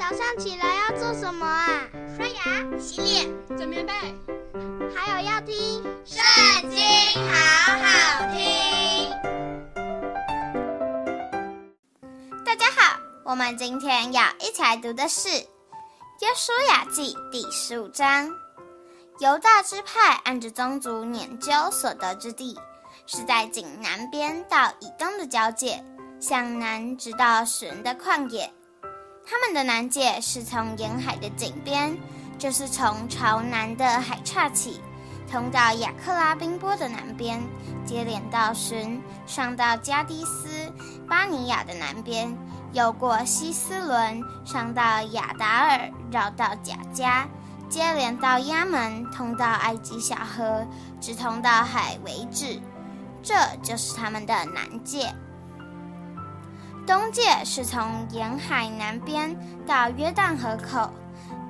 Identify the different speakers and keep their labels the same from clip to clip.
Speaker 1: 早上起来要做什么啊？
Speaker 2: 刷牙、洗脸、
Speaker 3: 整棉被，
Speaker 1: 还有要听《
Speaker 2: 圣经》，好好听。
Speaker 4: 大家好，我们今天要一起来读的是《耶稣雅记》第十五章。犹大支派按着宗族拈阄所得之地，是在井南边到以东的交界，向南直到属人的旷野。他们的南界是从沿海的井边，就是从朝南的海岔起，通到亚克拉冰波的南边，接连到神，上到加低斯巴尼亚的南边，又过希斯伦，上到亚达尔，绕到甲迦，接连到亚门，通到埃及小河，直通到海为止。这就是他们的南界。东界是从沿海南边到约旦河口，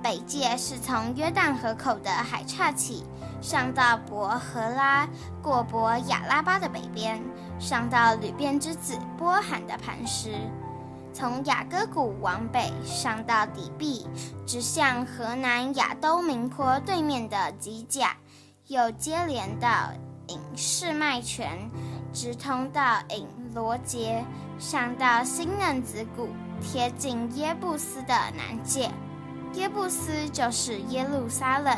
Speaker 4: 北界是从约旦河口的海岔起，上到伯和拉，过伯亚拉巴的北边，上到流便之子波罕的磐石，从雅各谷往北上到底壁，直向河南亚都明坡对面的吉甲，又接连到隐示麦泉，直通到隐罗杰。上到新嫩子谷，贴近耶布斯的南界，耶布斯就是耶路撒冷；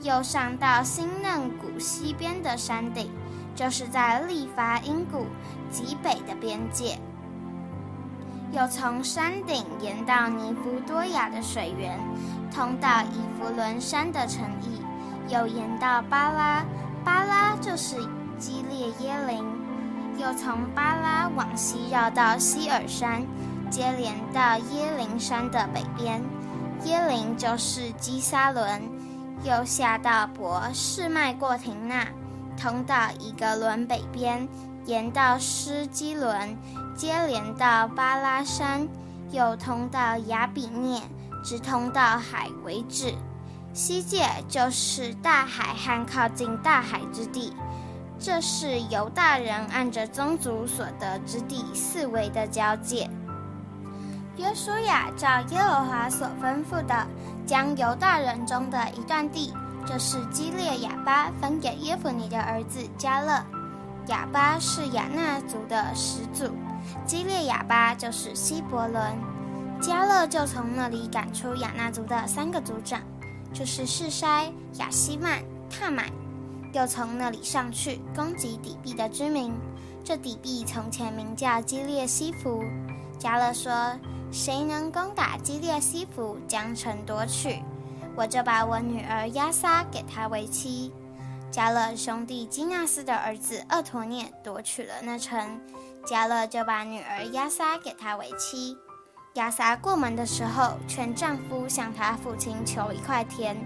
Speaker 4: 又上到新嫩谷西边的山顶，就是在利乏音谷极北的边界。又从山顶沿到尼弗多雅的水源，通到以弗伦山的城邑，又沿到巴拉，巴拉就是基利耶林。又从巴拉往西绕到希尔山，接连到耶林山的北边，耶林就是基沙伦。又下到博士麦过亭那，通到以革伦北边，沿到斯基伦，接连到巴拉山，又通到亚比涅，直通到海为止。西界就是大海和靠近大海之地。这是犹大人按着宗族所得之地四围的交界。约书亚照耶和华所吩咐的，将犹大人中的一段地，就是基列亚巴，分给耶孚尼的儿子迦勒。亚巴是亚衲族的始祖，基列亚巴就是希伯伦。迦勒就从那里赶出亚衲族的三个族长，就是示筛、亚希曼、踏买。又从那里上去攻击底壁的居民。这底壁从前名叫基列西弗。迦勒说：“谁能攻打基列西弗，将城夺取，我就把我女儿亚撒给他为妻。”迦勒兄弟基纳斯的儿子厄陀涅夺取了那城，迦勒就把女儿亚撒给他为妻。亚撒过门的时候，劝丈夫向他父亲求一块田。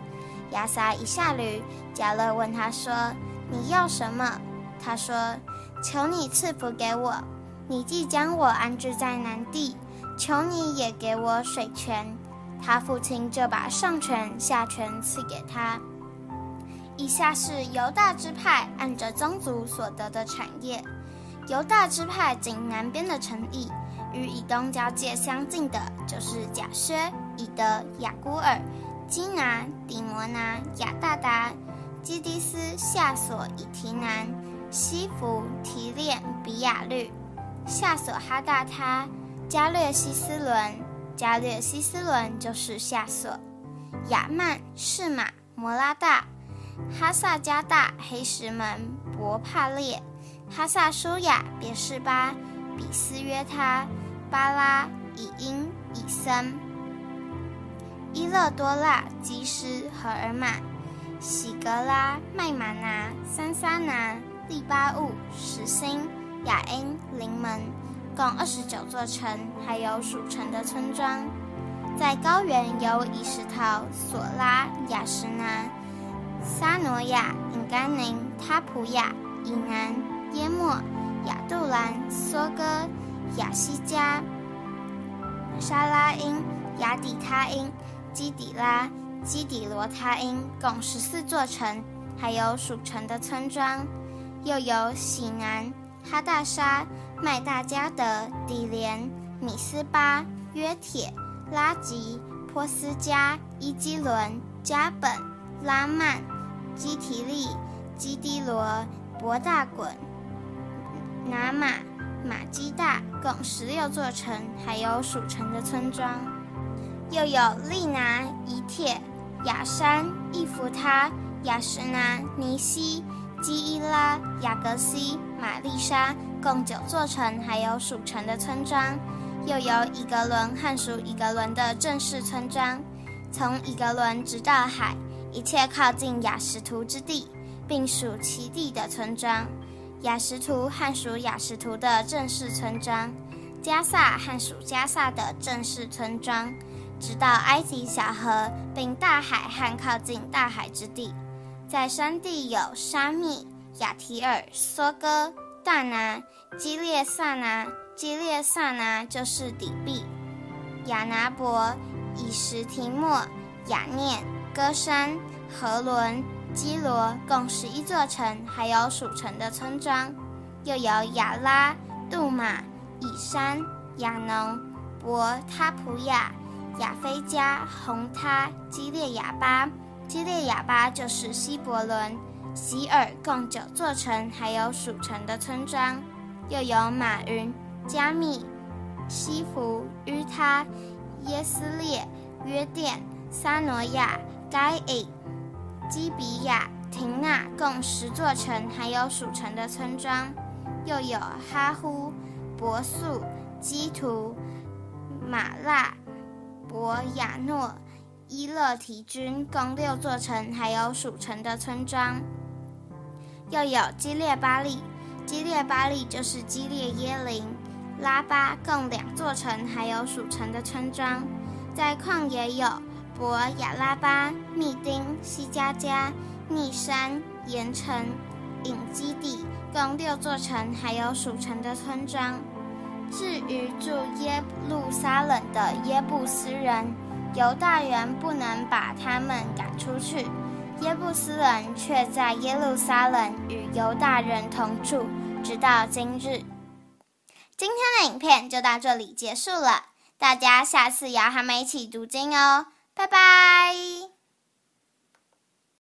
Speaker 4: 押撒一下驴，迦勒问他说：“你要什么？”他说：“求你赐福给我。你既将我安置在南地，求你也给我水泉。”他父亲就把上泉下泉赐给他。以下是犹大支派按着宗族所得的产业。犹大支派仅南边的城邑，与以东交界相近的，就是甲薛、以德、雅古尔。基拿、底摩拿、亚大达、基迪斯、夏索、以提南、西弗、提炼、比亚律、夏索哈大他、迦略西斯仑、迦略西斯伦就是夏索、亚曼、示玛、摩拉大、哈萨加大、黑石门、伯帕列、哈萨舒亚、别是巴、比斯约他、巴拉、以因、以森。伊勒多纳、基施、何珥玛、喜格拉、麦玛拿、三沙拿、利巴悟、实辛、亚因、临门，共二十九座城，还有属城的村庄。在高原有以实陶、索拉、雅什拿、撒挪亚、隐甘宁、塔普亚、以南、耶末、亚杜兰、梭哥、雅西加、沙拉因、雅底他因。基底拉、基底罗他因共十四座城，还有属城的村庄，又有喜南、哈大沙、麦大迦得、底连、米斯巴、约帖、拉吉、波斯加、伊基伦、加本、拉曼、基提利、基低罗、博大滚、拿马、马基大，共十六座城，还有属城的村庄。又有利拿、以铁、雅山、伊弗他、雅什拿、尼西、基伊拉、雅格西、玛丽莎，共九座城，还有属城的村庄。又有以格伦和属以格伦的正式村庄，从以格伦直到海，一切靠近雅什图之地，并属其地的村庄。雅什图和属雅什图的正式村庄，加萨和属加萨的正式村庄。直到埃及小河，并大海和靠近大海之地，在山地有沙密、亚提尔、梭哥、大拿、基列萨拿。基列萨拿就是底壁，亚拿伯、以实提莫、亚念、歌珊、何伦、基罗，共十一座城，还有属城的村庄，又有亚拉、杜马、以山、亚农、伯他普亚。亚非加、红他、基列亚巴，基列亚巴就是希伯伦、洗珥，共九座城，还有属城的村庄，又有马云、加密、西弗、于他、耶斯列、约甸、撒挪亚、该隐、基比亚、亭纳，共十座城，还有属城的村庄，又有哈呼、伯素、基图、马拉。博亚诺、伊勒提军，共六座城，还有属城的村庄。又有基列巴利，基列巴利就是基列耶林、拉巴，共两座城，还有属城的村庄。在旷野有博亚拉巴、密丁、西加加、逆山、盐城、隐基底，共六座城，还有属城的村庄。至于住耶路撒冷的耶布斯人，犹大人不能把他们赶出去，耶布斯人却在耶路撒冷与犹大人同住，直到今日。今天的影片就到这里结束了，大家下次也要和我们一起读经哦，拜拜。